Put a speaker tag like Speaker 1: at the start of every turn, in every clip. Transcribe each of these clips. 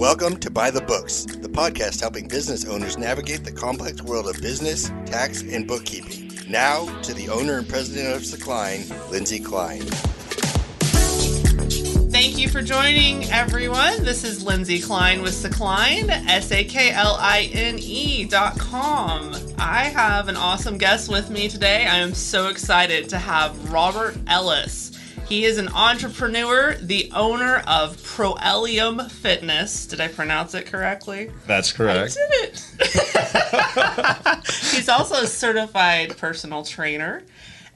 Speaker 1: Welcome to Buy the Books, the podcast helping business owners navigate the complex world of business, tax, and bookkeeping. Now to the owner and president of Sakline, Lindsay Klein.
Speaker 2: Thank you for joining, everyone. This is Lindsay Klein with Sakline, S A K L I N E dot com. I have an awesome guest with me today. I am so excited to have Robert Ellis. He is an entrepreneur, the owner of Proelium Fitness. Did I pronounce it correctly?
Speaker 3: That's correct.
Speaker 2: I did it. He's also a certified personal trainer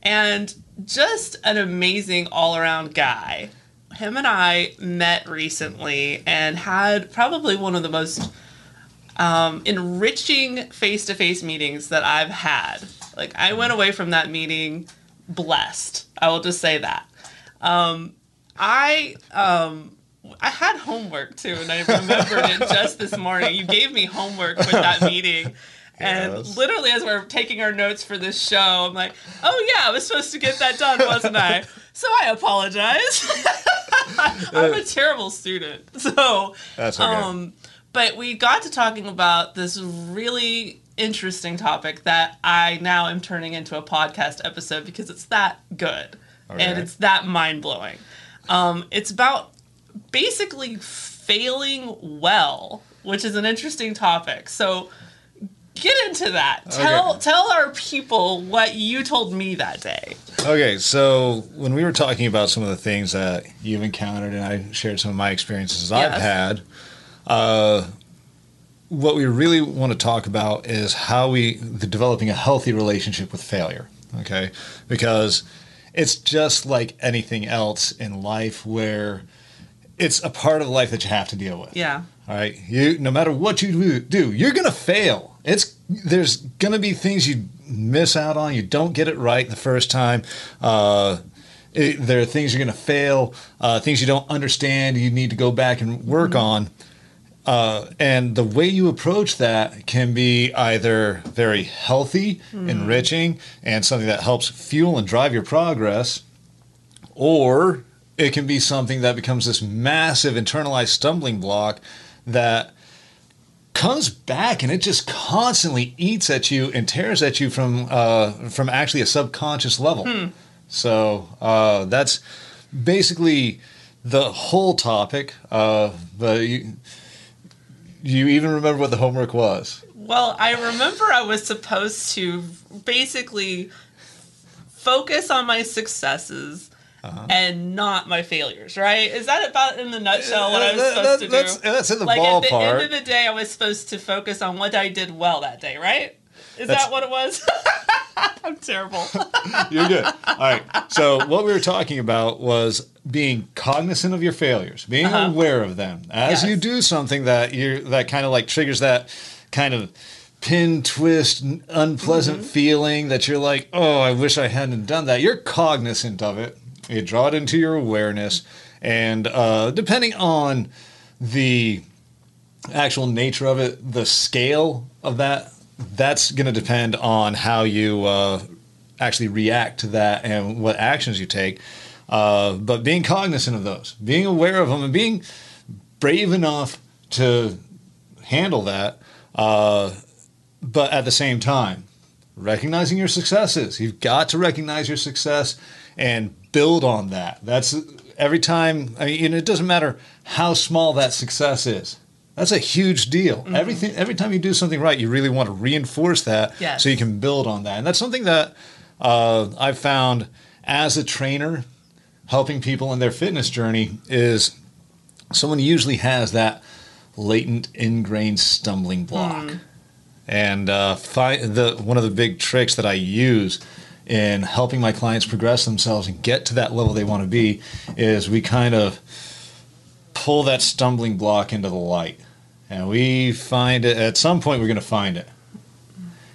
Speaker 2: and just an amazing all around guy. Him and I met recently and had probably one of the most um, enriching face to face meetings that I've had. Like, I went away from that meeting blessed. I will just say that. Um, I um, I had homework too, and I remembered it just this morning. You gave me homework with that meeting. And yes. literally, as we're taking our notes for this show, I'm like, "Oh yeah, I was supposed to get that done, wasn't I?" So I apologize. I'm a terrible student. So
Speaker 3: that's okay. Um,
Speaker 2: but we got to talking about this really interesting topic that I now am turning into a podcast episode because it's that good. Okay. And it's that mind blowing. Um, it's about basically failing well, which is an interesting topic. So get into that. Tell okay. tell our people what you told me that day.
Speaker 3: Okay, so when we were talking about some of the things that you've encountered, and I shared some of my experiences yes. I've had, uh, what we really want to talk about is how we the developing a healthy relationship with failure. Okay, because it's just like anything else in life where it's a part of life that you have to deal with.
Speaker 2: Yeah.
Speaker 3: All right. You no matter what you do, you're gonna fail. It's there's gonna be things you miss out on. You don't get it right the first time. Uh, it, there are things you're gonna fail. Uh, things you don't understand. You need to go back and work mm-hmm. on. Uh, and the way you approach that can be either very healthy, mm. enriching, and something that helps fuel and drive your progress, or it can be something that becomes this massive internalized stumbling block that comes back and it just constantly eats at you and tears at you from uh, from actually a subconscious level. Hmm. So uh, that's basically the whole topic. But you, do you even remember what the homework was?
Speaker 2: Well, I remember I was supposed to basically focus on my successes uh-huh. and not my failures, right? Is that about in the nutshell what I was supposed that, to do?
Speaker 3: That's, that's in the
Speaker 2: like
Speaker 3: ballpark.
Speaker 2: At the end of the day, I was supposed to focus on what I did well that day, right? Is that's, that what it was? I'm terrible.
Speaker 3: You're good. All right. So what we were talking about was being cognizant of your failures, being uh-huh. aware of them as yes. you do something that you that kind of like triggers that kind of pin twist unpleasant mm-hmm. feeling that you're like, "Oh, I wish I hadn't done that." You're cognizant of it. You draw it into your awareness and uh, depending on the actual nature of it, the scale of that that's going to depend on how you uh, actually react to that and what actions you take. Uh, but being cognizant of those, being aware of them, and being brave enough to handle that, uh, but at the same time, recognizing your successes. You've got to recognize your success and build on that. That's every time. I mean, it doesn't matter how small that success is. That's a huge deal. Mm-hmm. Everything every time you do something right, you really want to reinforce that
Speaker 2: yes.
Speaker 3: so you can build on that. And that's something that uh, I've found as a trainer, helping people in their fitness journey is someone usually has that latent ingrained stumbling block. Mm. And uh, fi- the one of the big tricks that I use in helping my clients progress themselves and get to that level they want to be is we kind of pull that stumbling block into the light. And we find it at some point, we're going to find it.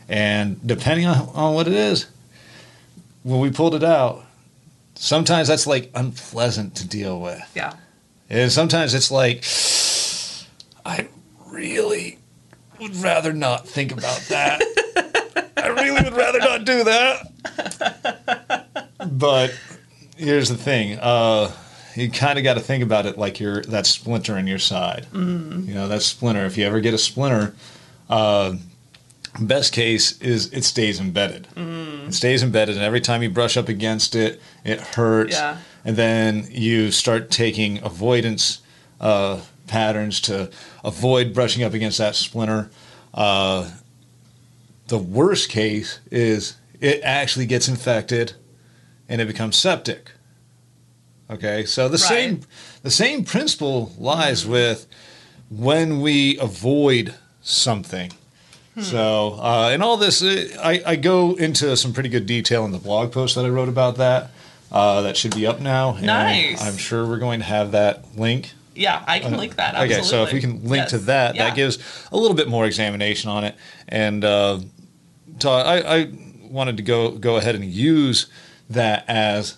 Speaker 3: And depending on, on what it is, when we pulled it out, sometimes that's like unpleasant to deal with.
Speaker 2: Yeah.
Speaker 3: And sometimes it's like, I really would rather not think about that. I really would rather not do that. But here's the thing uh, you kind of got to think about it like you're that splinter in your side.
Speaker 2: Mm-hmm.
Speaker 3: You know, that splinter. If you ever get a splinter, uh, best case is it stays embedded.
Speaker 2: Mm.
Speaker 3: It stays embedded, and every time you brush up against it, it hurts.
Speaker 2: Yeah.
Speaker 3: And then you start taking avoidance uh, patterns to avoid brushing up against that splinter. Uh, the worst case is it actually gets infected and it becomes septic. Okay, so the
Speaker 2: Right.
Speaker 3: same the same principle lies with when we avoid something. So, uh, in all this, uh, I, I go into some pretty good detail in the blog post that I wrote about that. Uh, that should be up now. and
Speaker 2: Nice.
Speaker 3: I'm sure we're going to have that link.
Speaker 2: Yeah, I can link that. Absolutely.
Speaker 3: Okay, so if we can link to that,
Speaker 2: Yeah.
Speaker 3: that gives a little bit more examination on it. And uh, so I, I wanted to go go ahead and use that as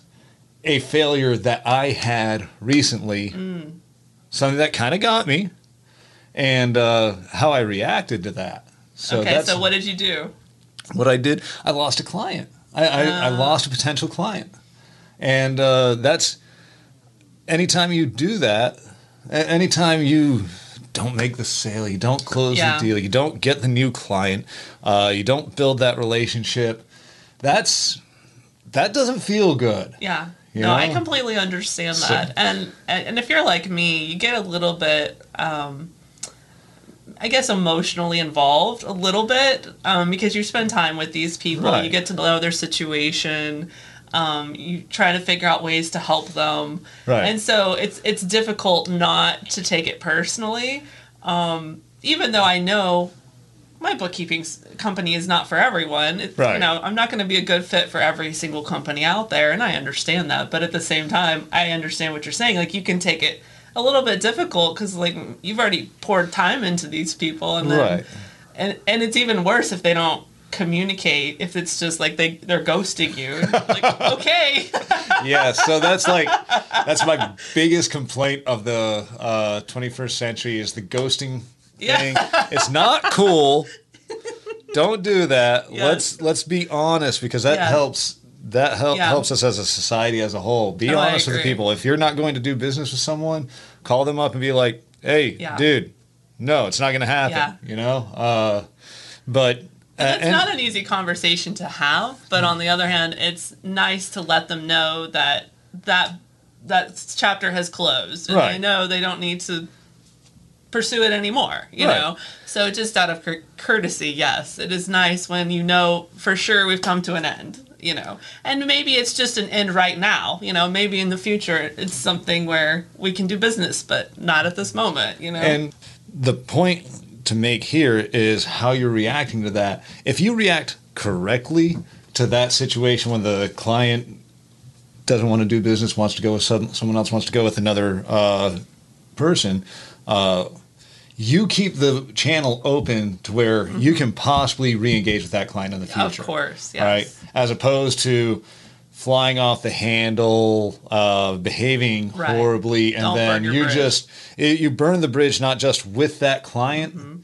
Speaker 3: a failure that I had recently,
Speaker 2: Mm.
Speaker 3: something that kind of got me, and uh, how I reacted to that. So
Speaker 2: okay, so what did you do?
Speaker 3: what I did. I lost a client. I, I, I
Speaker 2: Ah.
Speaker 3: lost a potential client, and uh, that's anytime you do that. Anytime you don't make the sale, you don't close
Speaker 2: Yeah.
Speaker 3: the deal, you don't get the new client, uh, you don't build that relationship. That's that doesn't feel good.
Speaker 2: Yeah.
Speaker 3: You
Speaker 2: no, I completely understand
Speaker 3: So-
Speaker 2: that. and and if you're like me, you get a little bit um I guess emotionally involved a little bit um, because you spend time with these people.
Speaker 3: Right.
Speaker 2: You get to know their situation. Um, you try to figure out ways to help them,
Speaker 3: Right.
Speaker 2: and so it's it's difficult not to take it personally. Um, even though I know my bookkeeping company is not for everyone. It, You know, I'm not going to be a good fit for every single company out there, and I understand that. But at the same time, I understand what you're saying. Like you can take it a little bit difficult because like you've already poured time into these people, and then,
Speaker 3: Right.
Speaker 2: and and it's even worse if they don't communicate. If it's just like they they're ghosting you. like okay,
Speaker 3: yeah, so that's like that's my biggest complaint of the uh, 21st century is the ghosting
Speaker 2: Yeah.
Speaker 3: thing. It's not cool. Don't do that.
Speaker 2: Yes.
Speaker 3: Let's let's be honest because that
Speaker 2: Yeah.
Speaker 3: helps that help,
Speaker 2: Yeah.
Speaker 3: helps us as a society as a whole. Be
Speaker 2: No,
Speaker 3: honest with the people. If you're not going to do business with someone, call them up and be like, "Hey,
Speaker 2: Yeah.
Speaker 3: dude, no, it's not going to happen." You know. Uh, but uh,
Speaker 2: it's not an easy conversation to have. But on the other hand, it's nice to let them know that that that chapter has closed, and
Speaker 3: Right.
Speaker 2: they know they don't need to pursue it anymore. You
Speaker 3: Right.
Speaker 2: know, so just out of cour- courtesy, yes, it is nice when you know for sure we've come to an end. You know, and maybe it's just an end right now. You know, maybe in the future it's something where we can do business, but not at this moment. You know,
Speaker 3: And the point to make here is how you're reacting to that. If you react correctly to that situation when the client doesn't want to do business, wants to go with some, someone else, wants to go with another uh, person, uh, you keep the channel open to where you can possibly re-engage with that client in the future.
Speaker 2: of course, yes.
Speaker 3: Right? As opposed to flying off the handle, uh, behaving
Speaker 2: Right.
Speaker 3: horribly, and
Speaker 2: Don't
Speaker 3: then you
Speaker 2: bridge.
Speaker 3: just it, you burn the bridge not just with that client,
Speaker 2: Mm-hmm.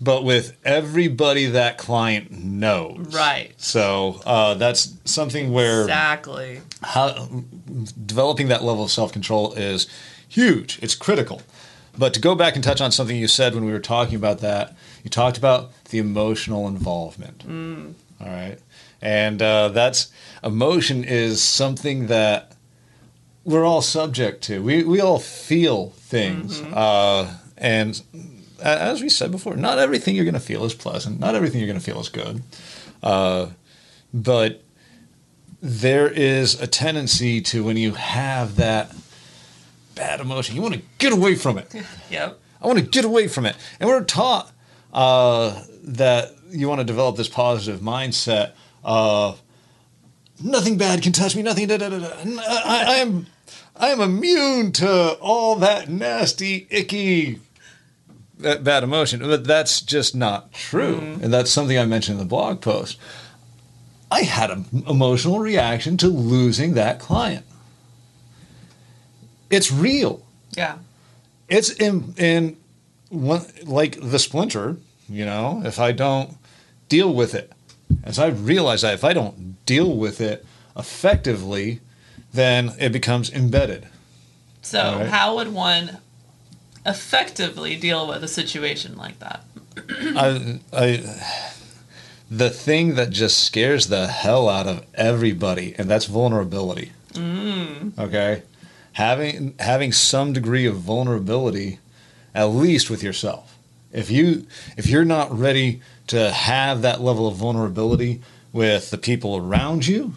Speaker 3: but with everybody that client knows.
Speaker 2: Right.
Speaker 3: So uh, that's something where
Speaker 2: Exactly.
Speaker 3: how developing that level of self control is huge. It's critical. But to go back and touch on something you said when we were talking about that, you talked about the emotional involvement. All right, and uh, that's emotion is something that we're all subject to. We we all feel things, uh, and as we said before, not everything you're going to feel is pleasant. Not everything you're going to feel is good. Uh, but there is a tendency to when you have that bad emotion, you want to get away from it.
Speaker 2: Yep.
Speaker 3: I want to get away from it. And we're taught uh, that you want to develop this positive mindset of nothing bad can touch me, nothing. Da, da, da. I, I am, I am immune to all that nasty, icky, that bad emotion. But that's just not true, and that's something I mentioned in the blog post. I had an emotional reaction to losing that client. It's real
Speaker 2: Yeah.
Speaker 3: it's in in one like the splinter you know if i don't deal with it as i realize that if i don't deal with it effectively then it becomes embedded
Speaker 2: So,
Speaker 3: right.
Speaker 2: how would one effectively deal with a situation like that?
Speaker 3: I, I, the thing that just scares the hell out of everybody, and that's vulnerability. Mm. Okay, having having some degree of vulnerability, at least with yourself. If you if you're not ready to have that level of vulnerability with the people around you,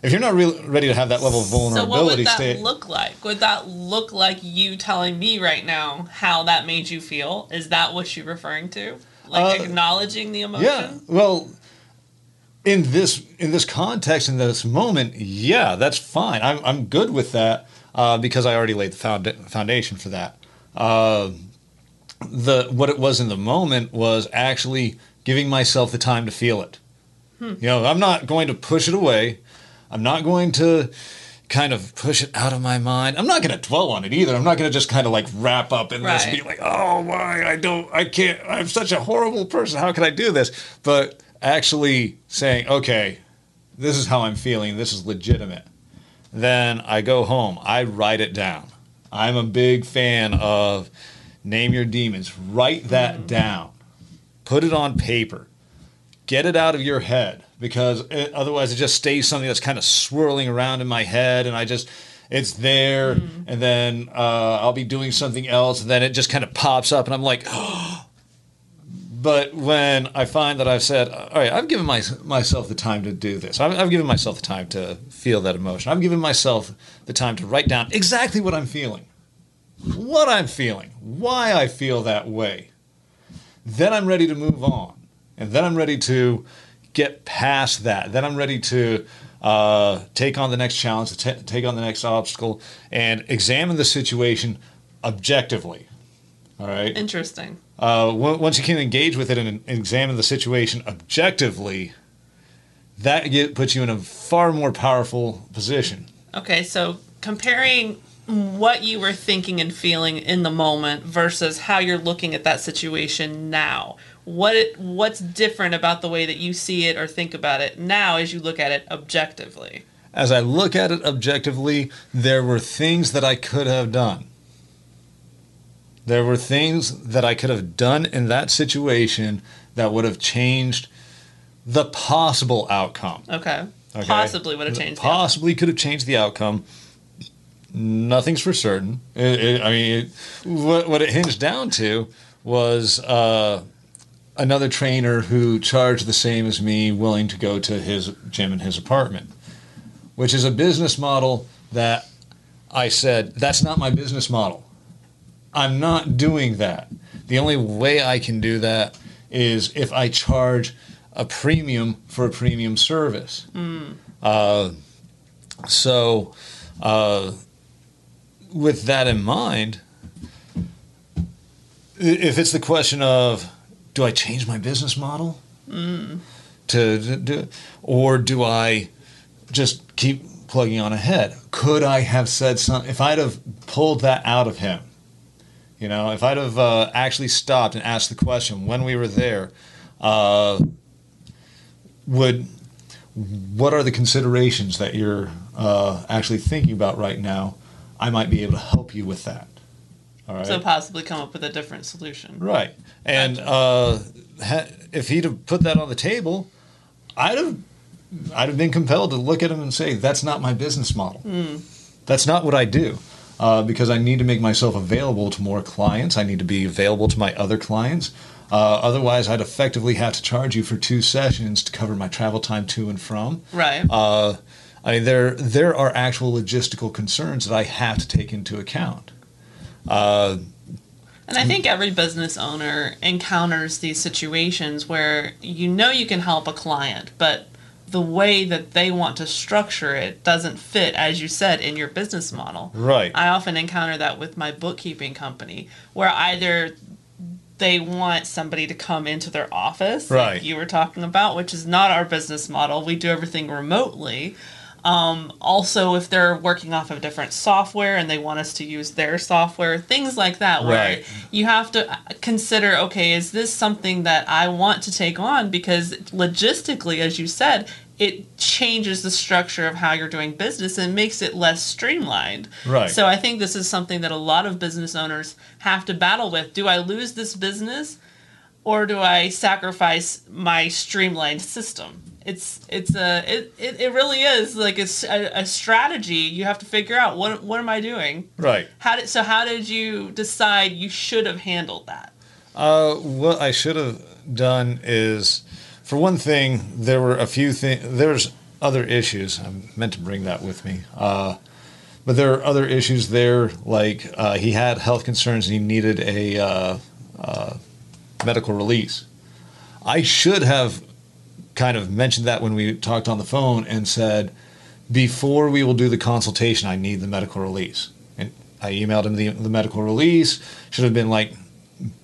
Speaker 3: if you're not really ready to have that level of vulnerability,
Speaker 2: So, what would that
Speaker 3: stay,
Speaker 2: look like? Would that look like you telling me right now how that made you feel? Is that what you're referring to? Like
Speaker 3: Uh,
Speaker 2: acknowledging the emotion?
Speaker 3: Yeah. Well, in this in this context in this moment, yeah, that's fine. I'm I'm good with that uh, because I already laid the found, foundation for that. Uh, the what it was in the moment was actually giving myself the time to feel it. You know, I'm not going to push it away. I'm not going to kind of push it out of my mind. I'm not going to dwell on it either. I'm not going to just kind of like wrap up in this and be like, "Oh my, I don't I can't I'm such a horrible person. How can I do this?" But actually saying, "Okay, this is how I'm feeling. This is legitimate." Then I go home. I write it down. I'm a big fan of name your demons. Write that mm. down. Put it on paper get it out of your head because it, otherwise it just stays something that's kind of swirling around in my head and I just it's there mm. and then uh, I'll be doing something else and then it just kind of pops up and I'm like oh, but when I find that I've said all right I've given my, myself the time to do this I've, I've given myself the time to feel that emotion I've given myself the time to write down exactly what I'm feeling what I'm feeling why I feel that way then I'm ready to move on and then I'm ready to get past that. Then I'm ready to uh, take on the next challenge, ta- take on the next obstacle, and examine the situation objectively. All right.
Speaker 2: Interesting.
Speaker 3: Uh, once you can engage with it and examine the situation objectively, that get, puts you in a far more powerful position.
Speaker 2: Okay, so comparing what you were thinking and feeling in the moment versus how you're looking at that situation now. What it, what's different about the way that you see it or think about it now as you look at it objectively?
Speaker 3: As I look at it objectively, there were things that I could have done. There were things that I could have done in that situation that would have changed the possible outcome.
Speaker 2: Okay.
Speaker 3: Okay.
Speaker 2: Possibly would have changed the
Speaker 3: Possibly could have changed the outcome. Nothing's for certain. It, it, I mean, it, what, what it hinged down to was uh, another trainer who charged the same as me, willing to go to his gym in his apartment, which is a business model that I said, that's not my business model. I'm not doing that. The only way I can do that is if I charge a premium for a premium service. Uh, so, uh, with that in mind, if it's the question of do I change my business model to, to do, or do I just keep plugging on ahead? Could I have said something if I'd have pulled that out of him? You know, if I'd have uh, actually stopped and asked the question when we were there, uh, would what are the considerations that you're uh, actually thinking about right now? I might be able to help you with that. All right.
Speaker 2: So possibly come up with a different solution.
Speaker 3: Right. And uh, ha- if he'd have put that on the table, I'd have, I'd have been compelled to look at him and say, "That's not my business model. That's not what I do." Uh, because I need to make myself available to more clients. I need to be available to my other clients. Uh, otherwise, I'd effectively have to charge you for two sessions to cover my travel time to and from.
Speaker 2: Right.
Speaker 3: Uh, I mean, there there are actual logistical concerns that I have to take into account. Uh,
Speaker 2: And I think every business owner encounters these situations where you know you can help a client, but the way that they want to structure it doesn't fit, as you said, in your business model.
Speaker 3: right.
Speaker 2: I often encounter that with my bookkeeping company, where either they want somebody to come into their office,
Speaker 3: Right.
Speaker 2: like you were talking about, which is not our business model. We do everything remotely. Um, also, if they're working off of different software and they want us to use their software, things like that, where
Speaker 3: Right.
Speaker 2: you have to consider okay, is this something that I want to take on? Because logistically, as you said, it changes the structure of how you're doing business and makes it less streamlined.
Speaker 3: Right.
Speaker 2: So I think this is something that a lot of business owners have to battle with. Do I lose this business or do I sacrifice my streamlined system? It's it's a it, it, it really is like it's a strategy. You have to figure out what what am I doing?
Speaker 3: Right.
Speaker 2: How did so how did you decide you should have handled that?
Speaker 3: Uh, what I should have done is, for one thing, there were a few things. There's other issues. I meant to bring that with me. Uh, but there are other issues there, like uh, he had health concerns and he needed a uh, uh, medical release. I should have kind of mentioned that when we talked on the phone and said, before we will do the consultation, I need the medical release. And I emailed him the, the medical release. Should have been like,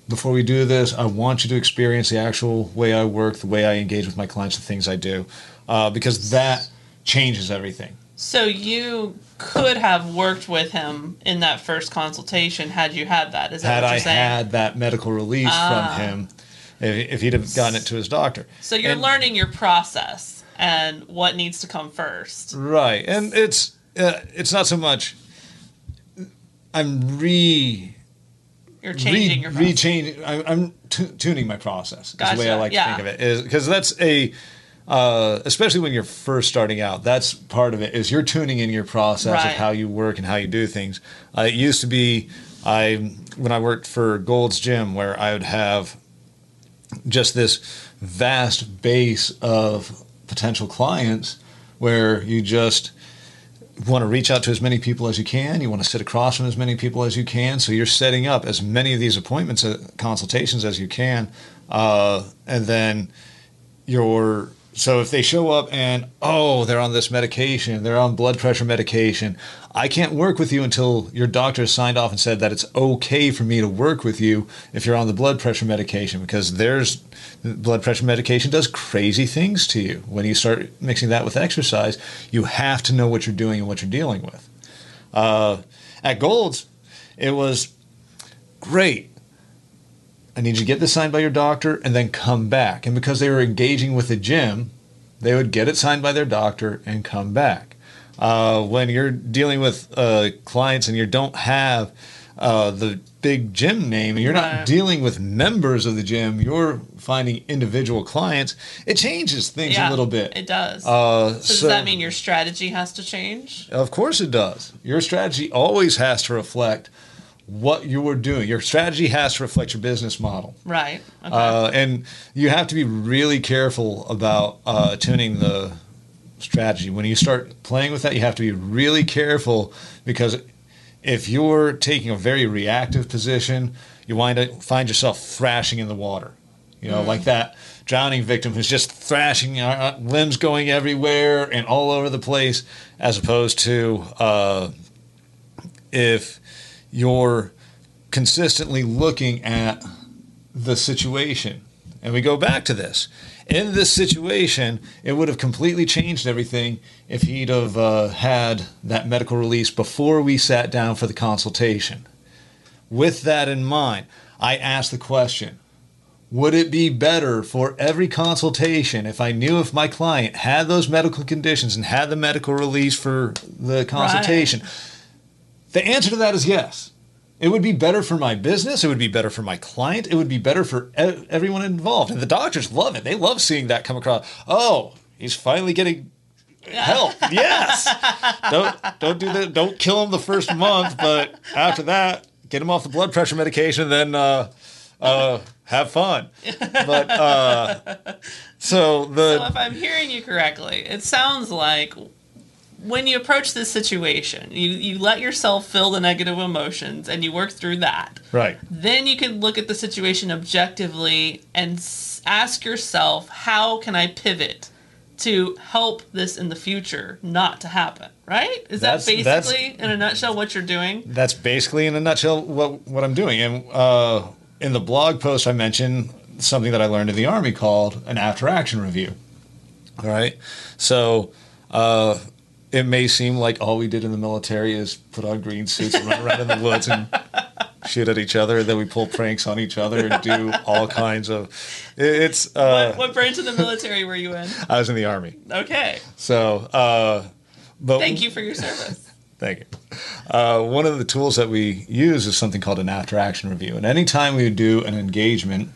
Speaker 3: before we do this, I want you to experience the actual way I work, the way I engage with my clients, the things I do, uh, because that changes everything.
Speaker 2: So you could have worked with him in that first consultation had you had that. Is that
Speaker 3: Had
Speaker 2: what you're
Speaker 3: I
Speaker 2: saying?
Speaker 3: had that medical release
Speaker 2: Ah.
Speaker 3: from him, if, if he'd have gotten it to his doctor.
Speaker 2: so you're
Speaker 3: And-
Speaker 2: learning your process and what needs to come first.
Speaker 3: Right, and it's uh, it's not so much. I'm re
Speaker 2: You're changing
Speaker 3: re,
Speaker 2: your process.
Speaker 3: re-changing. I, I'm tu- tuning my process. Is the way I like
Speaker 2: yeah.
Speaker 3: to think of it is because that's a. Uh, especially when you're first starting out, that's part of it. Is you're tuning in your process
Speaker 2: Right.
Speaker 3: of how you work and how you do things. Uh, it used to be, I when I worked for Gold's Gym, where I would have just this vast base of potential clients, where you just want to reach out to as many people as you can. You want to sit across from as many people as you can. So you're setting up as many of these appointments, uh, consultations as you can, uh, and then you're. So if they show up and oh they're on this medication, they're on blood pressure medication, I can't work with you until your doctor signed off and said that it's okay for me to work with you if you're on the blood pressure medication because there's blood pressure medication does crazy things to you. When you start mixing that with exercise, you have to know what you're doing and what you're dealing with. Uh, at Gold's, it was great. I need you to get this signed by your doctor and then come back. And because they were engaging with the gym, they would get it signed by their doctor and come back. Uh, when you're dealing with uh, clients and you don't have uh, the big gym name, and you're not
Speaker 2: Right.
Speaker 3: dealing with members of the gym, you're finding individual clients, it changes things
Speaker 2: yeah,
Speaker 3: a little bit.
Speaker 2: It does.
Speaker 3: Uh,
Speaker 2: so does that mean your strategy has to change?
Speaker 3: Of course it does. Your strategy always has to reflect what you're doing. Your strategy has to reflect your business model.
Speaker 2: Right. Okay.
Speaker 3: Uh, and you have to be really careful about uh, tuning the strategy. When you start playing with that, you have to be really careful because if you're taking a very reactive position, you wind up find yourself thrashing in the water. You know, like that drowning victim who's just thrashing, uh, limbs going everywhere and all over the place, as opposed to uh, if you're consistently looking at the situation. And we go back to this. In this situation, it would have completely changed everything if he'd have uh, had that medical release before we sat down for the consultation. With that in mind, I asked the question Would it be better for every consultation if I knew if my client had those medical conditions and had the medical release for the consultation? The answer to that is yes. It would be better for my business. It would be better for my client. It would be better for everyone involved. And the doctors love it. They love seeing that come across. Oh, he's finally getting help. Yes. don't don't do that. Don't kill him the first month, but after that, get him off the blood pressure medication. Then uh, uh, have fun. But uh, so the
Speaker 2: so if I'm hearing you correctly, it sounds like when you approach this situation, you, you let yourself feel the negative emotions and you work through that.
Speaker 3: right.
Speaker 2: Then you can look at the situation objectively and s- ask yourself, how can I pivot to help this in the future not to happen? Right? Is
Speaker 3: That's-
Speaker 2: that basically, in a nutshell, what you're doing?
Speaker 3: That's basically, in a nutshell, what what I'm doing. And uh, in the blog post, I mentioned something that I learned in the army called an after action review. All right, so uh, it may seem like all we did in the military is put on green suits and run around in the woods and shoot at each other, then we pull pranks on each other and do all kinds of. It's. Uh,
Speaker 2: what, what branch of the military were you in?
Speaker 3: I was in the army,
Speaker 2: Okay.
Speaker 3: so. Uh, but
Speaker 2: Thank you for your service.
Speaker 3: Thank you. Uh, one of the tools that we use is something called an after action review. And anytime we do an engagement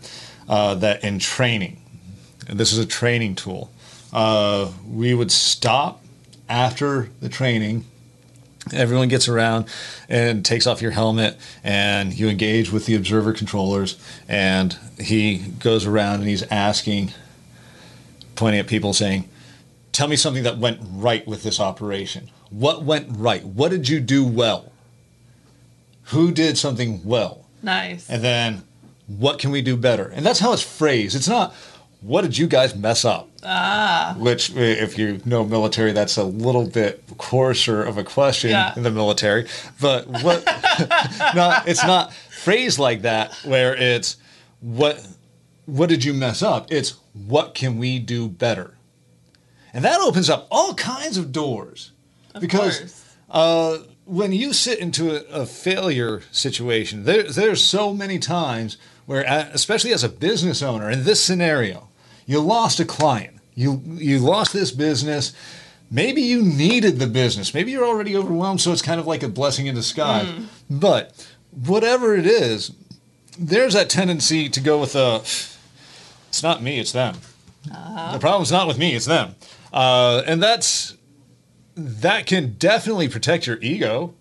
Speaker 3: uh, that in training, and this is a training tool, uh, we would stop after the training. Everyone gets around and takes off your helmet, and you engage with the observer controllers. And he goes around and he's asking, pointing at people, saying, Tell me something that went right with this operation. What went right? What did you do well? Who did something well?
Speaker 2: Nice.
Speaker 3: And then what can we do better? And that's how it's phrased. It's not what did you guys mess up? Ah. Which, if you know military, that's a little bit coarser of a question
Speaker 2: Yeah.
Speaker 3: in the military. But what? not, it's not phrased like that. Where it's what? What did you mess up? It's what can we do better? And that opens up all kinds of doors.
Speaker 2: Of
Speaker 3: because uh, when you sit into a, a failure situation, there, there's so many times where, especially as a business owner, in this scenario, you lost a client, you you lost this business. Maybe you needed the business. Maybe you're already overwhelmed, so it's kind of like a blessing in disguise. But whatever it is, there's that tendency to go with a. It's not me, it's them. The problem's not with me, it's them. Uh, and that's that can definitely protect your ego.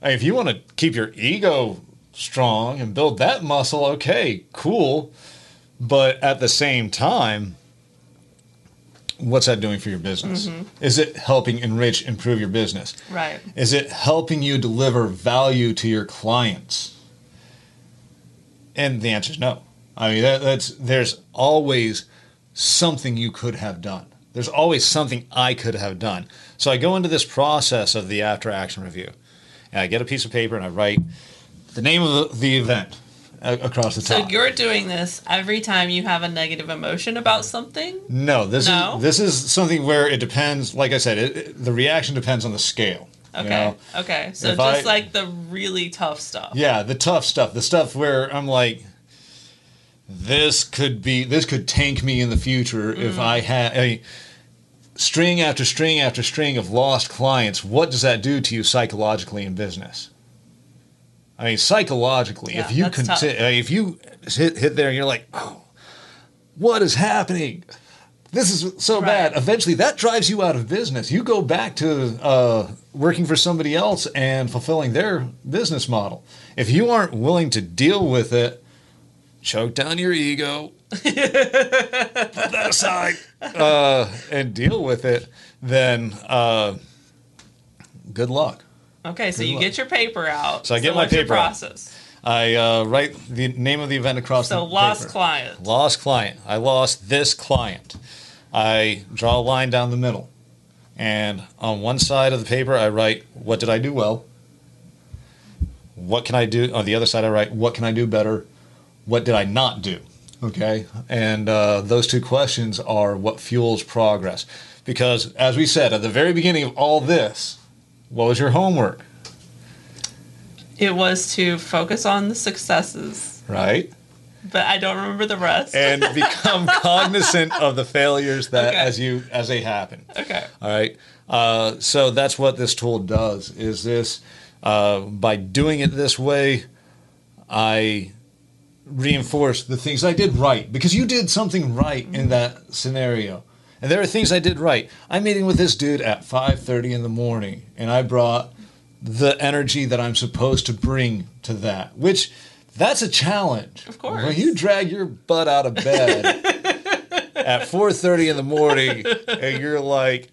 Speaker 3: I mean, if you want to keep your ego strong and build that muscle, okay, cool. But at the same time, what's that doing for your business? Mm-hmm. Is it helping enrich, improve your business?
Speaker 2: Right.
Speaker 3: Is it helping you deliver value to your clients? And the answer is no. I mean, that, that's there's always something you could have done. There's always something I could have done. So I go into this process of the after action review, and I get a piece of paper and I write the name of the, event across the top.
Speaker 2: So you're doing this every time you have a negative emotion about something?
Speaker 3: no, this
Speaker 2: No?
Speaker 3: is this is something where it depends. Like I said, it, it- the reaction depends on the scale. you
Speaker 2: Okay.
Speaker 3: know?
Speaker 2: Okay. So
Speaker 3: if
Speaker 2: just
Speaker 3: I-
Speaker 2: like the really tough stuff.
Speaker 3: Yeah, the tough stuff, the stuff where I'm like, this could be, this could tank me in the future if mm. I had I mean, string after string after string of lost clients. What does that do to you psychologically in business? I mean, psychologically, if you can, if you hit hit there, and you're like, oh, what is happening? This is so
Speaker 2: Right.
Speaker 3: bad. Eventually, that drives you out of business. You go back to uh, working for somebody else and fulfilling their business model. If you aren't willing to deal with it, choke down your ego, put that aside, uh, and deal with it, then uh, good luck.
Speaker 2: Okay, so
Speaker 3: Good
Speaker 2: you
Speaker 3: luck.
Speaker 2: get your paper out.
Speaker 3: So I get my
Speaker 2: what's your
Speaker 3: paper out.
Speaker 2: process.
Speaker 3: I uh, write the name of the event across
Speaker 2: So
Speaker 3: the
Speaker 2: lost
Speaker 3: paper.
Speaker 2: client.
Speaker 3: Lost client. I lost this client. I draw a line down the middle. And on one side of the paper, I write, What did I do well? What can I do? On the other side, I write, What can I do better? What did I not do? Okay. And uh, those two questions are what fuels progress. Because, as we said at the very beginning of all this, what was your homework?
Speaker 2: It was to focus on the successes,
Speaker 3: Right?
Speaker 2: but I don't remember the rest.
Speaker 3: and become cognizant of the failures that
Speaker 2: Okay.
Speaker 3: as you as they happen.
Speaker 2: okay.
Speaker 3: All right. Uh, so that's what this tool does. Is this uh, by doing it this way, I reinforce the things I did right because you did something right in that scenario. And there are things I did right. I'm meeting with this dude at 5:30 in the morning, and I brought the energy that I'm supposed to bring to that, which that's a challenge.
Speaker 2: Of course.
Speaker 3: When you drag your butt out of bed at 4:30 in the morning and you're like,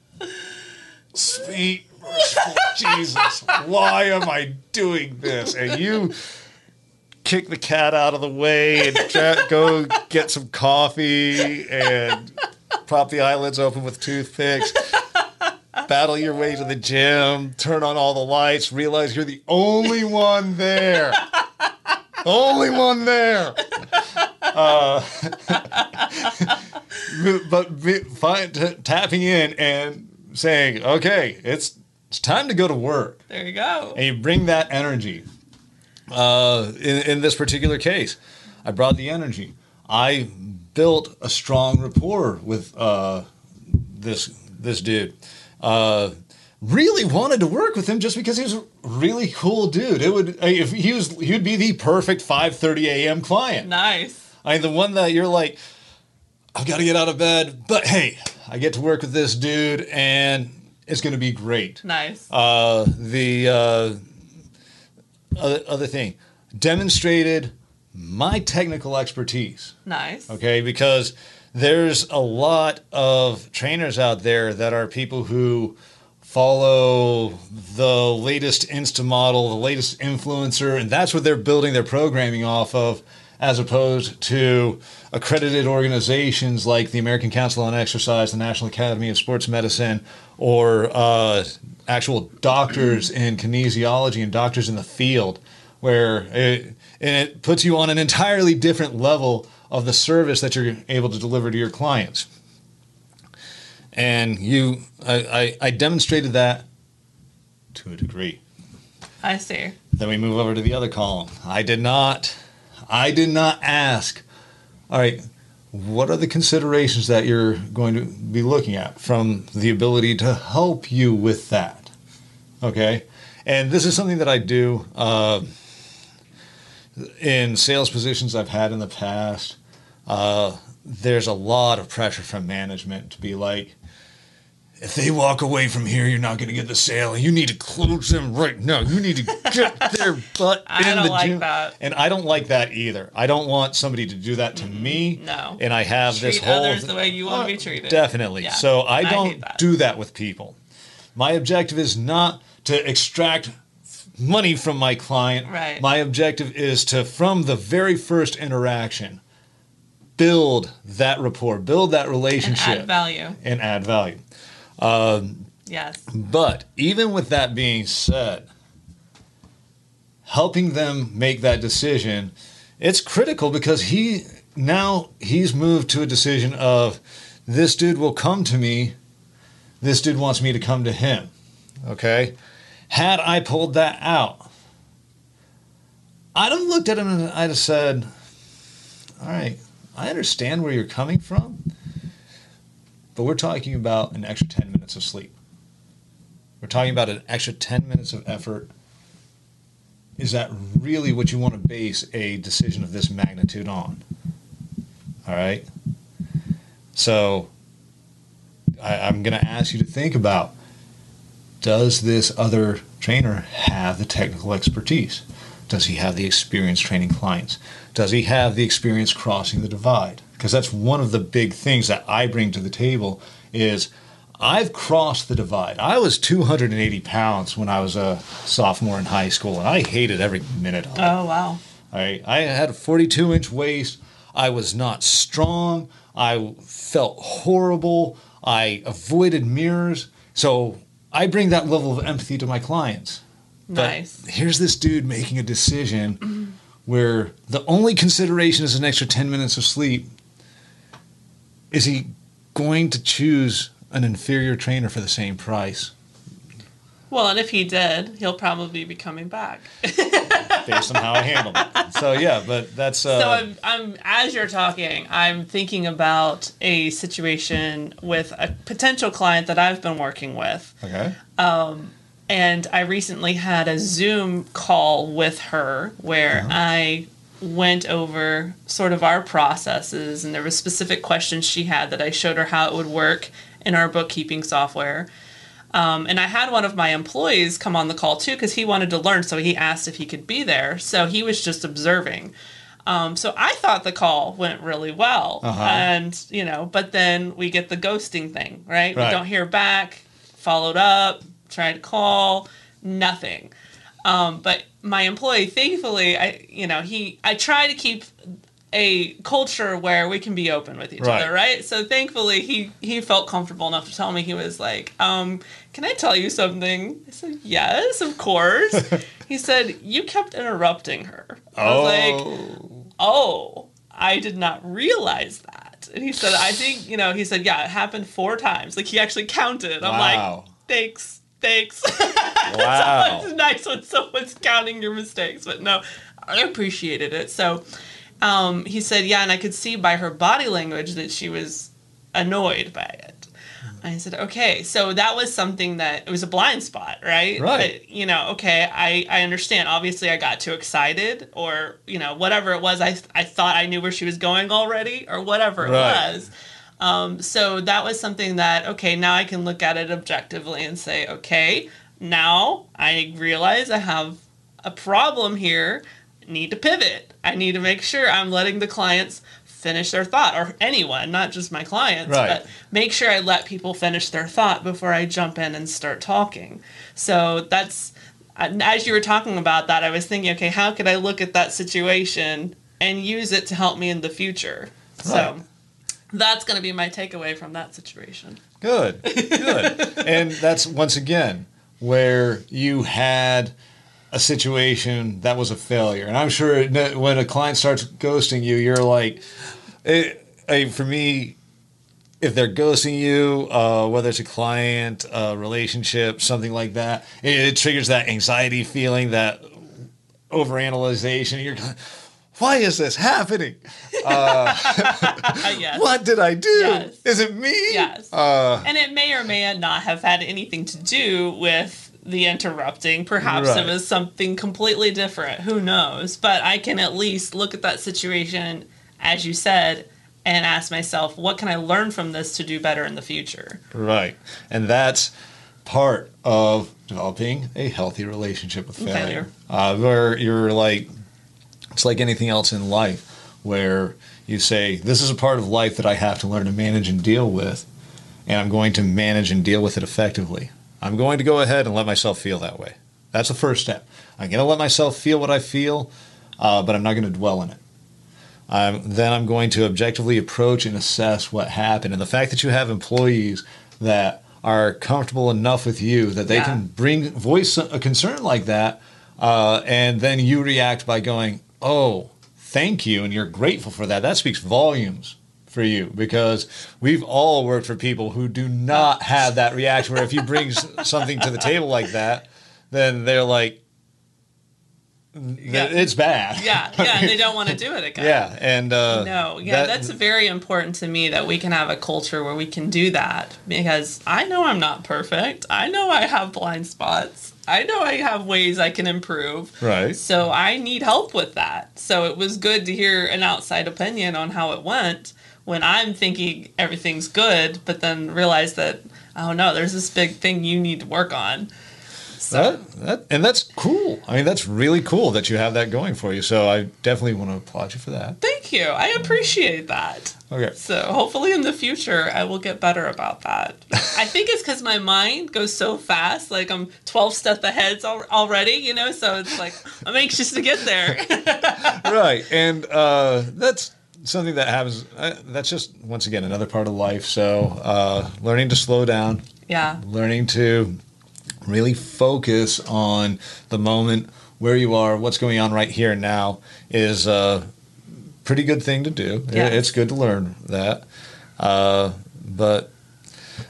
Speaker 3: "Sweet Jesus, why am I doing this?" And you kick the cat out of the way and tra- go get some coffee and prop the eyelids open with toothpicks. Battle your way to the gym, turn on all the lights, realize you're the only one there. only one there. Uh, but be- find, t- tapping in and saying, okay, it's, it's time to go to work.
Speaker 2: There you go.
Speaker 3: And you bring that energy. uh, in, in this particular case, I brought the energy. I built a strong rapport with uh, this this dude. Uh, really wanted to work with him just because he was a really cool dude. It would if he was he would be the perfect 5:30 a.m. client.
Speaker 2: Nice.
Speaker 3: I mean, the one that you're like, I've got to get out of bed, but hey, I get to work with this dude, and it's going to be great.
Speaker 2: Nice.
Speaker 3: Uh, the uh, other, other thing, demonstrated my technical expertise.
Speaker 2: nice.
Speaker 3: Okay, because there's a lot of trainers out there that are people who follow the latest Insta model, the latest influencer, and that's what they're building their programming off of, as opposed to accredited organizations like the American Council on Exercise, the National Academy of Sports Medicine, or uh, actual doctors in kinesiology and doctors in the field, where it, and it puts you on an entirely different level of the service that you're able to deliver to your clients. And you, I, I, I demonstrated that to a degree.
Speaker 2: I see.
Speaker 3: Then we move over to the other column. I did not, I did not ask. All right, what are the considerations that you're going to be looking at from the ability to help you with that? Okay, and this is something that I do uh, in sales positions I've had in the past. Uh, there's a lot of pressure from management to be like, if they walk away from here, you're not going to get the sale. You need to close them right now. You need to get their butt
Speaker 2: I
Speaker 3: in
Speaker 2: don't
Speaker 3: the
Speaker 2: like
Speaker 3: gym.
Speaker 2: that.
Speaker 3: And I don't like that either. I don't want somebody to do that to me.
Speaker 2: no.
Speaker 3: And I have this
Speaker 2: Treat
Speaker 3: whole
Speaker 2: others the way you want to be treated.
Speaker 3: Definitely.
Speaker 2: Yeah,
Speaker 3: So I
Speaker 2: I
Speaker 3: don't
Speaker 2: that.
Speaker 3: do that with people. My objective is not to extract money from my client.
Speaker 2: Right.
Speaker 3: My objective is to, from the very first interaction, build that rapport, build that
Speaker 2: And
Speaker 3: relationship,
Speaker 2: add value.
Speaker 3: and add value.
Speaker 2: Um, yes.
Speaker 3: But even with that being said, helping them make that decision, it's critical because he now he's moved to a decision of this dude will come to me, this dude wants me to come to him. Okay? Had I pulled that out, I'd have looked at him and I'd have said, All right, I understand where you're coming from, but we're talking about an extra 10 minutes of sleep. We're talking about an extra 10 minutes of effort. Is that really what you want to base a decision of this magnitude on? All right. So I, I'm going to ask you to think about does this other trainer have the technical expertise? Does he have the experience training clients? Does he have the experience crossing the divide? Because that's one of the big things that I bring to the table is I've crossed the divide. I was 280 pounds when I was a sophomore in high school, and I hated every minute of it.
Speaker 2: Oh wow.
Speaker 3: I, I had a 42 inch waist. I was not strong. I felt horrible. I avoided mirrors. So I bring that level of empathy to my clients. But
Speaker 2: Nice.
Speaker 3: here's this dude making a decision where the only consideration is an extra 10 minutes of sleep. Is he going to choose an inferior trainer for the same price
Speaker 2: Well, and if he did, he'll probably be coming back.
Speaker 3: based on how I handled it? So, yeah, but that's. Uh,
Speaker 2: so I'm, I'm as you're talking, I'm thinking about a situation with a potential client that I've been working with.
Speaker 3: okay.
Speaker 2: Um, and I recently had a Zoom call with her where I went over sort of our processes and there were specific questions she had that I showed her how it would work in our bookkeeping software. Um, and I had one of my employees come on the call too because he wanted to learn, so he asked if he could be there. So he was just observing. Um, so I thought the call went really well,
Speaker 3: Uh-huh.
Speaker 2: and you know, but then we get the ghosting thing, right?
Speaker 3: Right.
Speaker 2: We don't hear back, followed up, tried to call, nothing. Um, but my employee, thankfully, I you know he I try to keep a culture where we can be open with each
Speaker 3: Right.
Speaker 2: other, right? So thankfully, he he felt comfortable enough to tell me he was like, um, "Can I tell you something?" I said, "Yes, of course." he said, "You kept interrupting her." I was like, "Oh, I did not realize that." And he said, "I think you know." He said, "Yeah, it happened four times. Like he actually counted." I'm
Speaker 3: Wow.
Speaker 2: like, "Thanks, thanks."
Speaker 3: Wow.
Speaker 2: it's nice when someone's counting your mistakes, but no, I appreciated it. So um, he said, yeah, and I could see by her body language that she was annoyed by it. I said, okay, so that was something that it was a blind spot, right?
Speaker 3: Right.
Speaker 2: But, you know, okay, I, I understand. Obviously, I got too excited, or you know, whatever it was. I I thought I knew where she was going already, or whatever it was. Um, so that was something that okay, now I can look at it objectively and say, okay, now I realize I have a problem here. Need to pivot. I need to make sure I'm letting the clients finish their thought, or anyone, not just my clients,
Speaker 3: Right.
Speaker 2: but make sure I let people finish their thought before I jump in and start talking. So that's uh, as you were talking about that, I was thinking, okay, how could I look at that situation and use it to help me in the future? So that's going to be my takeaway from that situation.
Speaker 3: Good, good. and that's once again where you had a situation that was a failure. And I'm sure when a client starts ghosting you, you're like, it, eh, for me, if they're ghosting you, uh, whether it's a client, a relationship, something like that, it, it triggers that anxiety feeling, that overanalyzation. You're going, why is this happening?
Speaker 2: Uh, yes.
Speaker 3: What did I do?
Speaker 2: Yes.
Speaker 3: Is it me?
Speaker 2: Yes.
Speaker 3: Uh,
Speaker 2: And it may or may not have had anything to do with the interrupting. Perhaps
Speaker 3: Right.
Speaker 2: it was something completely different. Who knows? But I can at least look at that situation, as you said, and ask myself, what can I learn from this to do better in the future?
Speaker 3: Right. And that's part of developing a healthy relationship with failure.
Speaker 2: Failure.
Speaker 3: Uh, where you're like, it's like anything else in life, where you say, this is a part of life that I have to learn to manage and deal with, and I'm going to manage and deal with it effectively. I'm going to go ahead and let myself feel that way. That's the first step. I'm going to let myself feel what I feel, uh, but I'm not going to dwell in it. Um, then I'm going to objectively approach and assess what happened. And the fact that you have employees that are comfortable enough with you that they
Speaker 2: Yeah.
Speaker 3: can bring voice a concern like that, uh, and then you react by going, "Oh, thank you," and you're grateful for that. That speaks volumes for you because we've all worked for people who do not have that reaction. Where if you bring something to the table like that, then they're like,
Speaker 2: Yeah.
Speaker 3: "It's bad."
Speaker 2: Yeah, yeah, and they don't want to do it again.
Speaker 3: Yeah, and uh,
Speaker 2: No, yeah,
Speaker 3: that-
Speaker 2: that's very important to me that we can have a culture where we can do that because I know I'm not perfect. I know I have blind spots. I know I have ways I can improve.
Speaker 3: right.
Speaker 2: So I need help with that. So it was good to hear an outside opinion on how it went when I'm thinking everything's good, but then realize that, oh no, there's this big thing you need to work on. So
Speaker 3: That, that and that's cool. I mean, that's really cool that you have that going for you. So I definitely want to applaud you for that.
Speaker 2: thank you. I appreciate that.
Speaker 3: Okay.
Speaker 2: So hopefully in the future I will get better about that. I think it's because my mind goes so fast. Like I'm 12 steps ahead al- already, you know. So it's like I'm anxious to get there.
Speaker 3: right, and uh, that's something that happens. Uh, that's just once again another part of life. So uh, learning to slow down,
Speaker 2: yeah.
Speaker 3: learning to really focus on the moment where you are, what's going on right here and now is a pretty good thing to do.
Speaker 2: Yes.
Speaker 3: It's good to learn that. Uh, but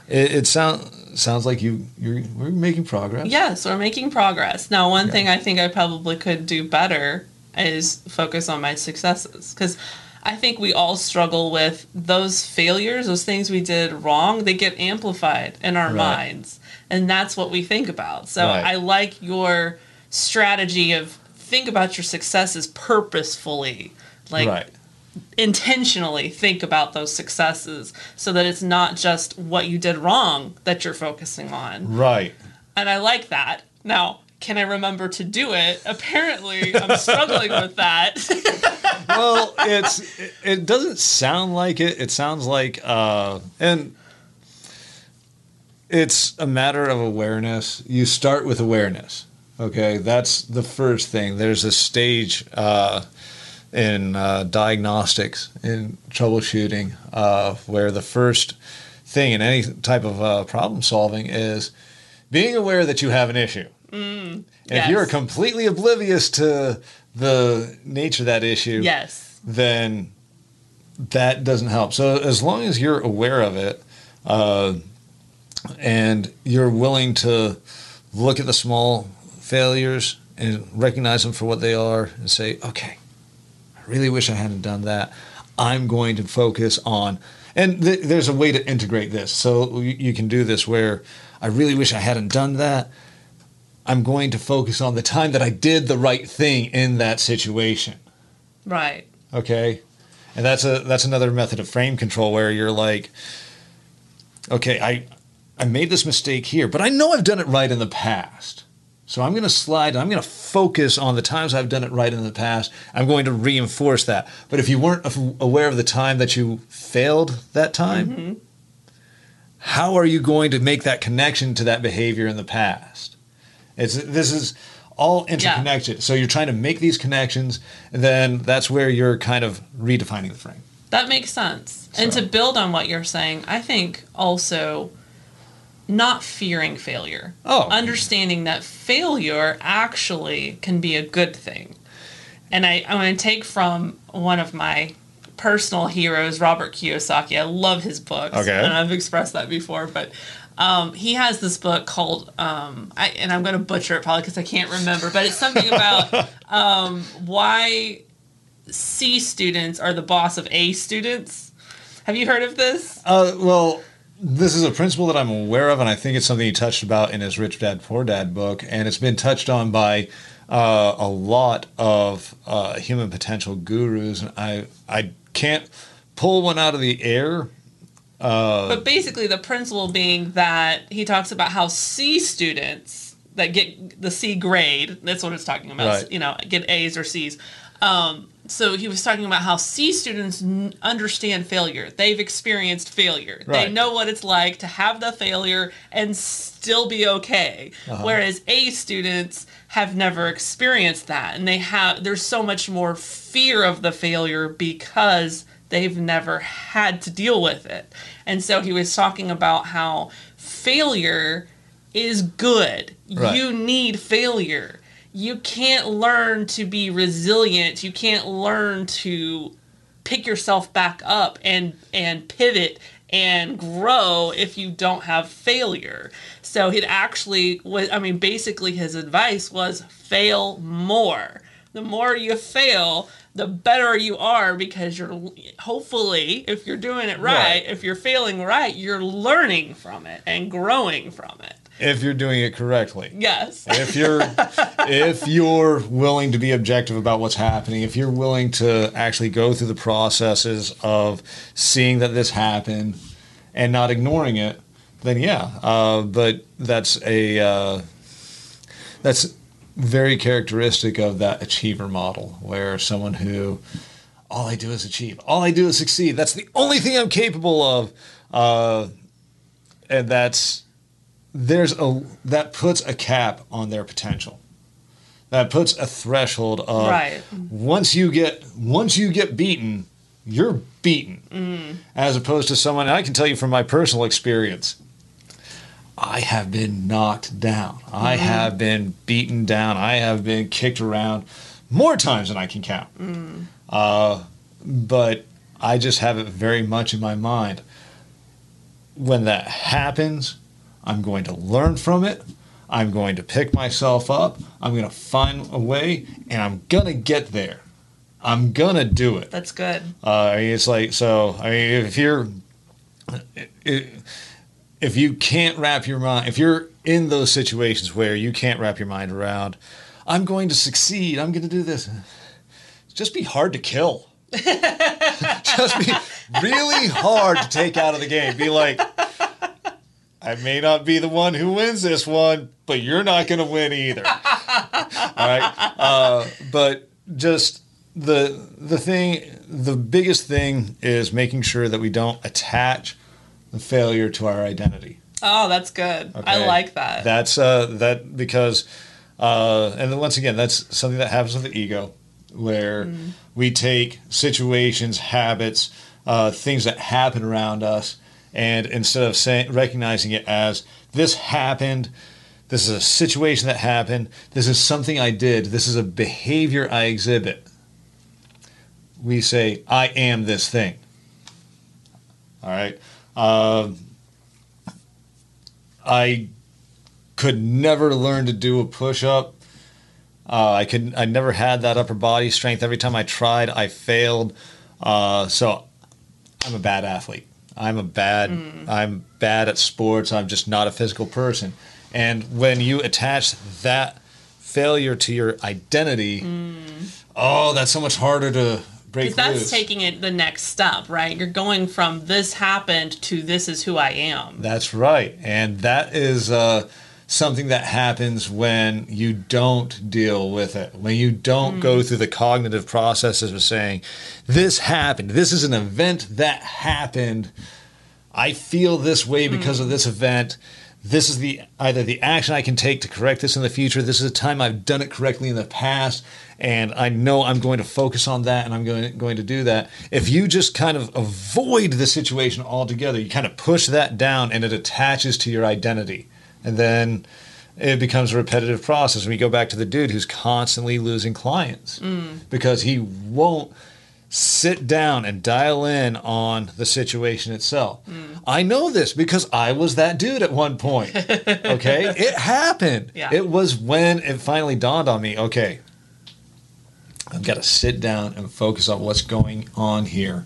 Speaker 3: it, it sounds sounds like you you're we're making progress.
Speaker 2: Yes, we're making progress. Now, one thing I think I probably could do better is focus on my successes because I think we all struggle with those failures, those things we did wrong. They get amplified in our
Speaker 3: Right.
Speaker 2: minds, and that's what we think about. So
Speaker 3: Right.
Speaker 2: I like your strategy of think about your successes purposefully, like
Speaker 3: right.
Speaker 2: intentionally think about those successes, so that it's not just what you did wrong that you're focusing on
Speaker 3: Right.
Speaker 2: and I like that. Now, can I remember to do it? Apparently, I'm struggling with that.
Speaker 3: well, it's it, doesn't sound like it. It sounds like uh, and it's a matter of awareness. You start with awareness. Okay, that's the first thing. There's a stage uh, in uh, diagnostics in troubleshooting uh, where the first thing in any type of uh, problem solving is being aware that you have an issue. And if you're completely oblivious to the nature of that issue,
Speaker 2: yes.
Speaker 3: then that doesn't help. So as long as you're aware of it, uh, and you're willing to look at the small failures and recognize them for what they are and say, okay, I really wish I hadn't done that. I'm going to focus on, and th- there's a way to integrate this. So you, you can do this where I really wish I hadn't done that. I'm going to focus on the time that I did the right thing in that situation.
Speaker 2: Right.
Speaker 3: Okay. And that's a that's another method of frame control where you're like, okay, I I made this mistake here, but I know I've done it right in the past. So I'm going to slide, I'm going to focus on the times I've done it right in the past. I'm going to reinforce that. But if you weren't aware of the time that you failed that time, mm-hmm. how are you going to make that connection to that behavior in the past? It's this is all interconnected. Yeah. So you're trying to make these connections, and then that's where you're kind of redefining the frame.
Speaker 2: That makes sense. So. And to build on what you're saying, I think also not fearing failure.
Speaker 3: Oh.
Speaker 2: Understanding that failure actually can be a good thing. And I, I'm going to take from one of my personal heroes, Robert Kiyosaki. I love his books.
Speaker 3: Okay.
Speaker 2: And I've expressed that before, but um, he has this book called, um, I, and I'm going to butcher it probably because I can't remember, but it's something about um, why C students are the boss of A students. Have you heard of this?
Speaker 3: Uh, well, this is a principle that I'm aware of, and I think it's something he touched about in his Rich Dad Poor Dad book, and it's been touched on by uh, a lot of uh, human potential gurus. And I I can't pull one out of the air.
Speaker 2: Uh, but basically, the principle being that he talks about how C students that get the C grade, that's what it's talking about, right. you know, get A's or C's. Um, so he was talking about how C students n- understand failure. They've experienced failure. Right. They know what it's like to have the failure and still be okay. Uh-huh. Whereas A students have never experienced that and they have there's so much more fear of the failure because they've never had to deal with it. And so he was talking about how failure is good. Right. You need failure you can't learn to be resilient. You can't learn to pick yourself back up and and pivot and grow if you don't have failure. So it actually was I mean basically his advice was fail more. The more you fail, the better you are because you're hopefully if you're doing it right, right, if you're failing right, you're learning from it and growing from it
Speaker 3: if you're doing it correctly.
Speaker 2: Yes.
Speaker 3: if you're if you're willing to be objective about what's happening, if you're willing to actually go through the processes of seeing that this happened and not ignoring it, then yeah. Uh, but that's a uh, that's very characteristic of that achiever model, where someone who all I do is achieve, all I do is succeed. That's the only thing I'm capable of, uh, and that's there's a that puts a cap on their potential. That puts a threshold of
Speaker 2: right.
Speaker 3: once you get once you get beaten, you're beaten. Mm. As opposed to someone I can tell you from my personal experience. I have been knocked down. Mm-hmm. I have been beaten down. I have been kicked around more times than I can count. Mm. Uh, but I just have it very much in my mind. When that happens, I'm going to learn from it. I'm going to pick myself up. I'm going to find a way, and I'm going to get there. I'm going to do it.
Speaker 2: That's good.
Speaker 3: Uh, I mean, it's like, so, I mean, if you're, if you can't wrap your mind, if you're in those situations where you can't wrap your mind around, I'm going to succeed, I'm going to do this, just be hard to kill. just be really hard to take out of the game. Be like, I may not be the one who wins this one, but you're not going to win either. All right. Uh, but just the the thing, the biggest thing is making sure that we don't attach the failure to our identity.
Speaker 2: Oh, that's good. Okay? I like that.
Speaker 3: That's uh, that because, uh, and then once again, that's something that happens with the ego, where mm. we take situations, habits, uh, things that happen around us and instead of saying recognizing it as this happened this is a situation that happened this is something i did this is a behavior i exhibit we say i am this thing all right uh, i could never learn to do a push up. Uh, I could. I never had that upper body strength. Every time I tried, I failed. Uh, so I'm a bad athlete. I'm a bad. I'm bad at sports. I'm just not a physical person. And when you attach that failure to your identity, oh, that's so much harder to break
Speaker 2: Because that's
Speaker 3: loose.
Speaker 2: taking it the next step, right? You're going from this happened to this is who I am.
Speaker 3: That's right. And that is uh, something that happens when you don't deal with it, when you don't go through the cognitive processes of saying, this happened, this is an event that happened. I feel this way because of this event. This is the either the action I can take to correct this in the future. This is a time I've done it correctly in the past, and I know I'm going to focus on that, and I'm going going to do that. If you just kind of avoid the situation altogether, you kind of push that down, and it attaches to your identity, and then it becomes a repetitive process. You go back to the dude who's constantly losing clients mm. because he won't sit down and dial in on the situation itself. I know this because I was that dude at one point. Okay? it happened.
Speaker 2: Yeah.
Speaker 3: It was when it finally dawned on me, okay, I've got to sit down and focus on what's going on here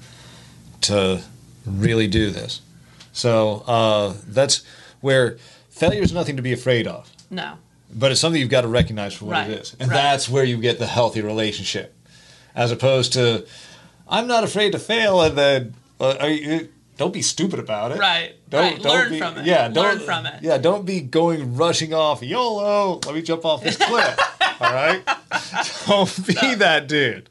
Speaker 3: to really do this. So uh, that's where failure is nothing to be afraid of
Speaker 2: No.
Speaker 3: but it's something you've got to recognize for what
Speaker 2: Right,
Speaker 3: it is and
Speaker 2: right.
Speaker 3: that's where you get the healthy relationship as opposed to i'm not afraid to fail and then uh, you, don't be stupid about it
Speaker 2: Right,
Speaker 3: don't,
Speaker 2: right.
Speaker 3: don't
Speaker 2: Learn
Speaker 3: be,
Speaker 2: from it.
Speaker 3: yeah don't
Speaker 2: Learn from it.
Speaker 3: yeah don't be going rushing off yolo let me jump off this cliff all right don't be that dude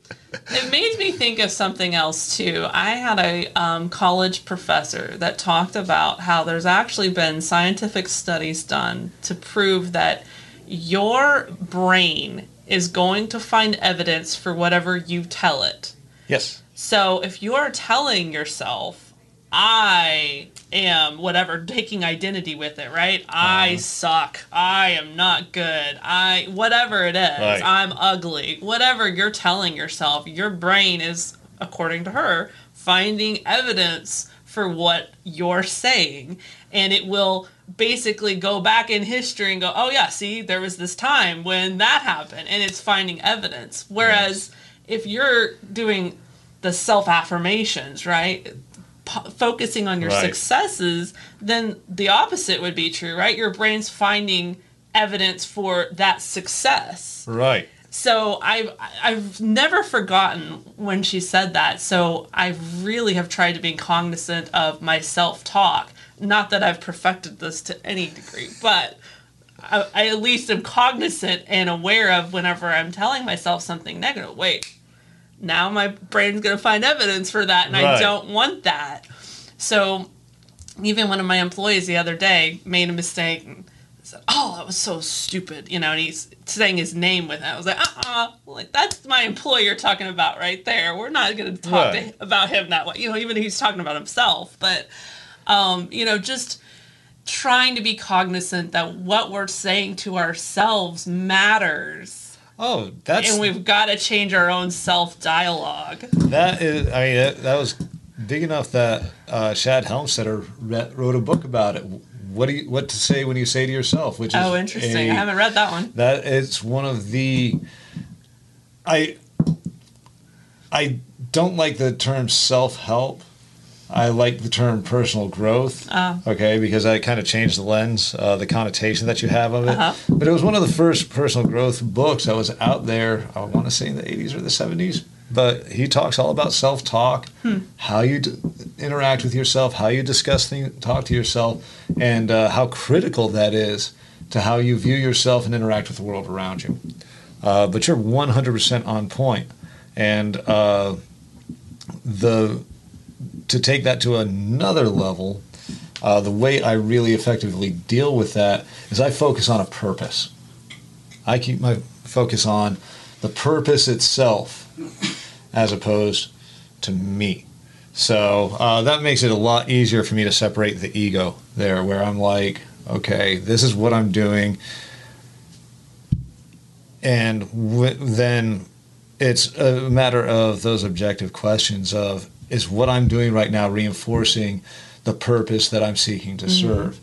Speaker 2: It made me think of something else too. I had a um, college professor that talked about how there's actually been scientific studies done to prove that your brain is going to find evidence for whatever you tell it.
Speaker 3: yes
Speaker 2: So if you're telling yourself, I am whatever, taking identity with it, right? I uh-huh. suck. I am not good. I, whatever it is,
Speaker 3: Right.
Speaker 2: I'm ugly. Whatever you're telling yourself, your brain is, according to her, finding evidence for what you're saying. And it will basically go back in history and go, oh, yeah, see, there was this time when that happened. And it's finding evidence. Whereas if you're doing the self affirmations, right? P- focusing on your
Speaker 3: Right.
Speaker 2: successes, then the opposite would be true, right? Your brain's finding evidence for that success.
Speaker 3: right
Speaker 2: So I've I've never forgotten when she said that. So I really have tried to be cognizant of my self talk. Not that I've perfected this to any degree, but I, I at least am cognizant and aware of whenever I'm telling myself something negative. Wait, now my brain's gonna find evidence for that, and I don't want that. So even one of my employees the other day made a mistake and said, "Oh, that was so stupid," you know, and he's saying his name with it. I was like, "Uh-uh, like that's my employee you're talking about right there. We're not going to talk
Speaker 3: Right.
Speaker 2: about him that way, you know, even if he's talking about himself." But um, you know, just trying to be cognizant that what we're saying to ourselves matters,
Speaker 3: oh that's
Speaker 2: and we've got to change our own self dialogue.
Speaker 3: That is, I mean, that, that was big enough that uh, Shad Helmstetter re- wrote a book about it. What do you, what to say when you say to yourself? Which is
Speaker 2: Oh, interesting. I haven't read that one.
Speaker 3: That it's one of the. I. I don't like the term self help. I like the term personal growth.
Speaker 2: Oh.
Speaker 3: Okay, because that kind of changed the lens, uh, the connotation that you have of it.
Speaker 2: Uh-huh.
Speaker 3: But it was one of the first personal growth books that was out there. I want to say in the '80s or the '70s. But he talks all about self talk, how you d- interact with yourself, how you discuss things, talk to yourself, and uh, how critical that is to how you view yourself and interact with the world around you. Uh, but you're 100% on point, and uh, the to take that to another level, uh, the way I really effectively deal with that is I focus on a purpose. I keep my focus on the purpose itself as opposed to me. So uh, that makes it a lot easier for me to separate the ego there, where I'm like, okay, this is what I'm doing. And w- then it's a matter of those objective questions of is what I'm doing right now reinforcing the purpose that I'm seeking to serve?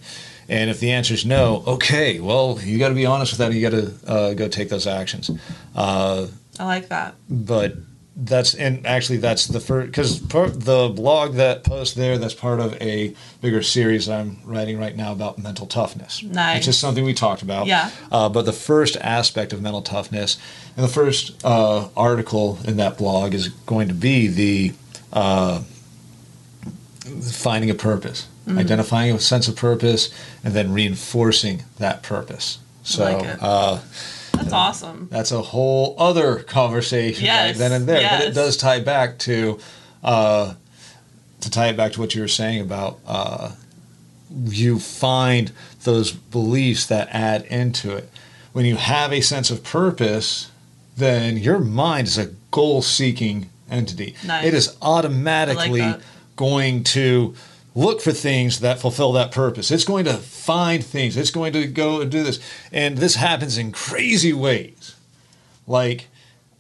Speaker 3: And if the answer is no, okay, well, you got to be honest with that. You got to uh, go take those actions. Uh,
Speaker 2: I like that.
Speaker 3: but that's and actually that's the first because the blog that post there that's part of a bigger series I'm writing right now about mental toughness.
Speaker 2: Nice.
Speaker 3: Which is something we talked about.
Speaker 2: Yeah.
Speaker 3: Uh, but the first aspect of mental toughness and the first uh, article in that blog is going to be the uh, finding a purpose,
Speaker 2: Mm-hmm.
Speaker 3: identifying a sense of purpose, and then reinforcing that purpose. So.
Speaker 2: like.
Speaker 3: Uh,
Speaker 2: That's awesome.
Speaker 3: that's a whole other conversation right then and there. But it does tie back to uh, to tie it back to what you were saying about uh, you find those beliefs that add into it. When you have a sense of purpose, then your mind is a goal seeking entity.
Speaker 2: Nice.
Speaker 3: It is automatically
Speaker 2: that.
Speaker 3: going to look for things that fulfill that purpose. It's going to find things. It's going to go and do this. And this happens in crazy ways. Like,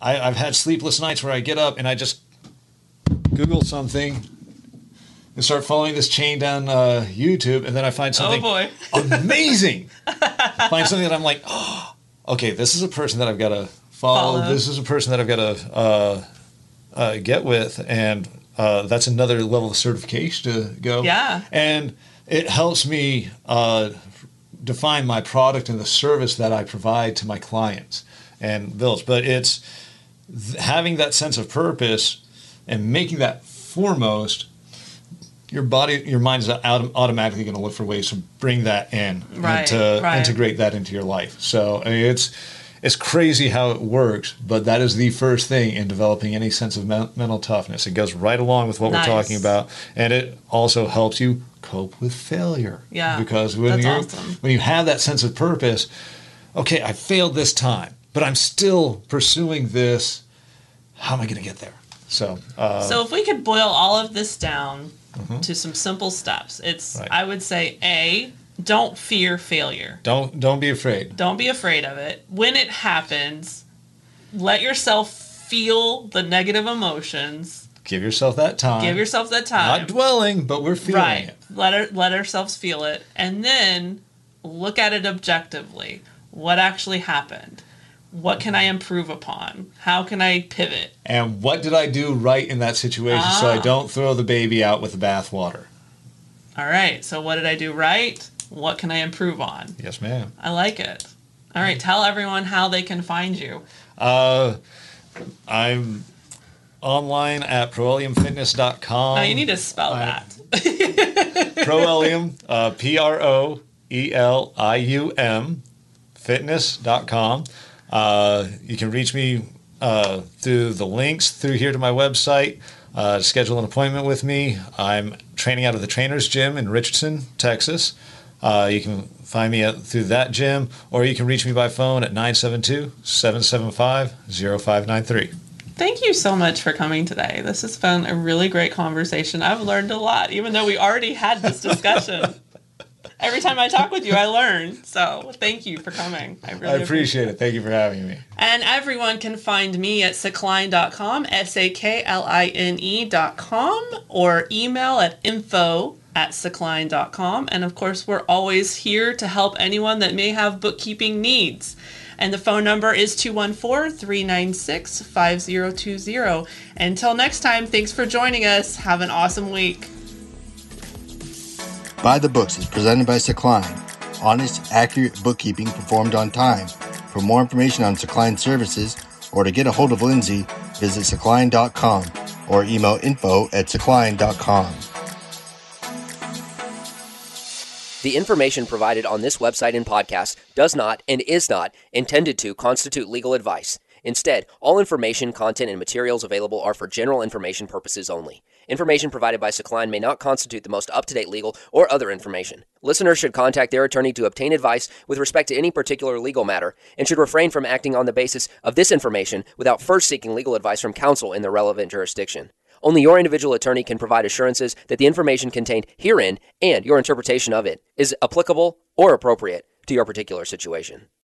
Speaker 3: I, I've had sleepless nights where I get up and I just Google something and start following this chain down uh, YouTube, and then I find
Speaker 2: Oh
Speaker 3: something
Speaker 2: boy.
Speaker 3: amazing. find something that I'm like, oh, okay, this is a person that I've got to follow.
Speaker 2: Follow.
Speaker 3: This is a person that I've got to uh, uh, get with, and uh, that's another level of certification to go.
Speaker 2: Yeah.
Speaker 3: and it helps me uh, define my product and the service that I provide to my clients and bills. But it's th- having that sense of purpose and making that foremost. Your body, your mind is autom- automatically going to look for ways to bring that in
Speaker 2: Right,
Speaker 3: and to
Speaker 2: right.
Speaker 3: integrate that into your life. So I mean, it's it's crazy how it works, but that is the first thing in developing any sense of men- mental toughness. It goes right along with what
Speaker 2: Nice.
Speaker 3: we're talking about, and it also helps you cope with failure.
Speaker 2: Yeah,
Speaker 3: because when you
Speaker 2: awesome.
Speaker 3: when you have that sense of purpose, okay, I failed this time, but I'm still pursuing this. How am I going to get there? So, uh,
Speaker 2: So if we could boil all of this down to some simple steps, it's
Speaker 3: Mm-hmm. Right.
Speaker 2: I would say A, don't fear failure.
Speaker 3: don't don't be afraid.
Speaker 2: Don't be afraid of it. When it happens, let yourself feel the negative emotions.
Speaker 3: Give yourself that time.
Speaker 2: Give yourself that time.
Speaker 3: not dwelling, but we're feeling
Speaker 2: right.
Speaker 3: it.
Speaker 2: Let our, let ourselves feel it and then look at it objectively. What actually happened? What can I improve upon? How can I pivot?
Speaker 3: And what did I do right in that situation so I
Speaker 2: Ah.
Speaker 3: don't throw the baby out with the bathwater?
Speaker 2: All right. So what did I do right? What can I improve on?
Speaker 3: Yes, ma'am.
Speaker 2: I like it. All right, tell everyone how they can find you.
Speaker 3: Uh, I'm online at proeliumfitness.com.
Speaker 2: Now you need to spell
Speaker 3: I-
Speaker 2: that.
Speaker 3: Proelium, uh, P R O E L I U M, fitness.com. Uh, you can reach me uh, through the links through here to my website. Uh, to schedule an appointment with me. I'm training out of the Trainer's Gym in Richardson, Texas. Uh, you can find me at, through that gym, or you can reach me by phone at 972 775 0593.
Speaker 2: Thank you so much for coming today. This has been a really great conversation. I've learned a lot, even though we already had this discussion. Every time I talk with you, I learn. So thank you for coming. I really
Speaker 3: I appreciate it. Thank you for having me.
Speaker 2: And everyone can find me at sakline.com, S A K L I N E.com, or email at info at sakline.com. And of course, we're always here to help anyone that may have bookkeeping needs. And the phone number is 214 396 5020. Until next time, thanks for joining us. Have an awesome week.
Speaker 1: By the Books is presented by Sakline. Honest, accurate bookkeeping performed on time. For more information on Sakline services or to get a hold of Lindsay, visit sakline.com or email info at sakline.com.
Speaker 4: The information provided on this website and podcast does not and is not intended to constitute legal advice. Instead, all information, content, and materials available are for general information purposes only. Information provided by Sakline may not constitute the most up to date legal or other information. Listeners should contact their attorney to obtain advice with respect to any particular legal matter and should refrain from acting on the basis of this information without first seeking legal advice from counsel in the relevant jurisdiction. Only your individual attorney can provide assurances that the information contained herein and your interpretation of it is applicable or appropriate to your particular situation.